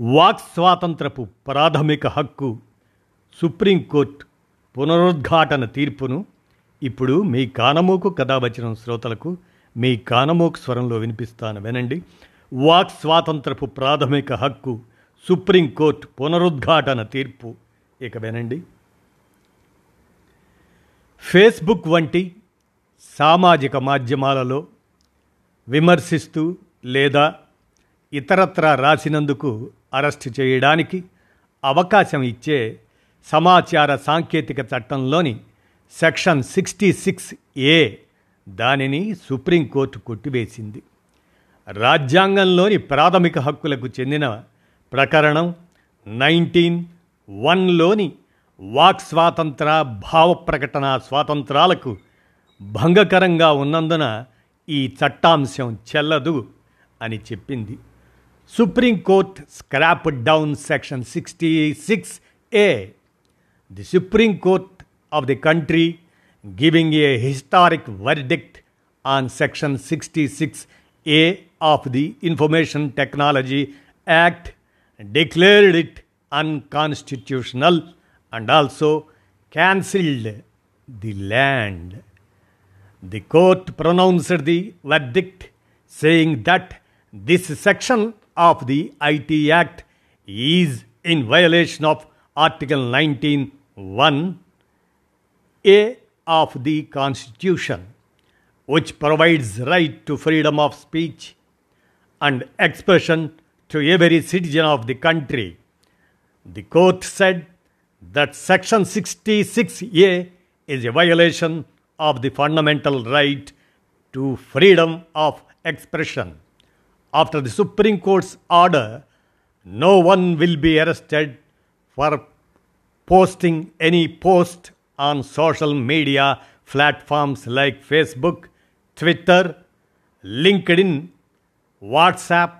Walk స్వాతంత్రపు ప్రాథమిక హక్కు supreme court పునరుద్ఘాటన తీర్పును ఇప్పుడు మీ కానమోకు కథావచనం శ్రోతలకు మీ కానమోకు స్వరంలో వినిపిస్తాను వినండి. వాక్ స్వాతంత్రపు ప్రాథమిక హక్కు సుప్రీంకోర్టు పునరుద్ఘాటన తీర్పు. ఇక వినండి. ఫేస్బుక్ వంటి సామాజిక మాధ్యమాలలో విమర్శిస్తూ లేదా ఇతరత్రా రాసినందుకు అరెస్టు చేయడానికి అవకాశం ఇచ్చే సమాచార సాంకేతిక చట్టంలోని సెక్షన్ సిక్స్టీ సిక్స్ ఏ దానిని సుప్రీంకోర్టు కొట్టివేసింది. రాజ్యాంగంలోని ప్రాథమిక హక్కులకు చెందిన ప్రకరణం నైన్టీన్ వన్లోని వాక్ స్వాతంత్ర భావ ప్రకటన స్వాతంత్రాలకు భంగకరంగా ఉన్నందున ఈ చట్టాంశం చెల్లదు అని చెప్పింది. Supreme Court scrapped down Section 66A, the Supreme Court of the country giving a historic verdict on Section 66A of the Information Technology Act, declared it unconstitutional and also cancelled the land. The court pronounced the verdict saying that this section of the IT Act is in violation of Article 19.1 A of the Constitution, which provides right to freedom of speech and expression to every citizen of the country. The court said that Section 66A is a violation of the fundamental right to freedom of expression. After the Supreme Court's order, no one will be arrested for posting any post on social media platforms like Facebook, Twitter, LinkedIn, WhatsApp.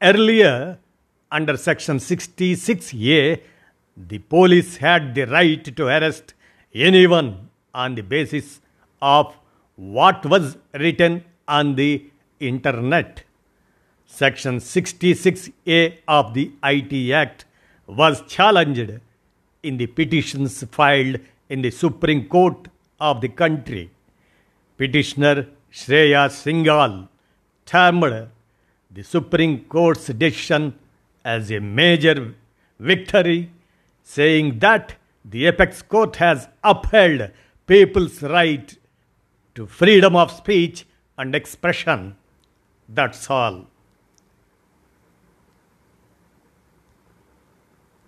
Earlier, under Section 66A, the police had the right to arrest anyone on the basis of what was written on the internet. Section 66A of the IT Act was challenged in the petitions filed in the Supreme Court of the country. Petitioner Shreya Singhal termed the Supreme Court's decision as a major victory, saying that the apex court has upheld people's right to freedom of speech and expression. That's all.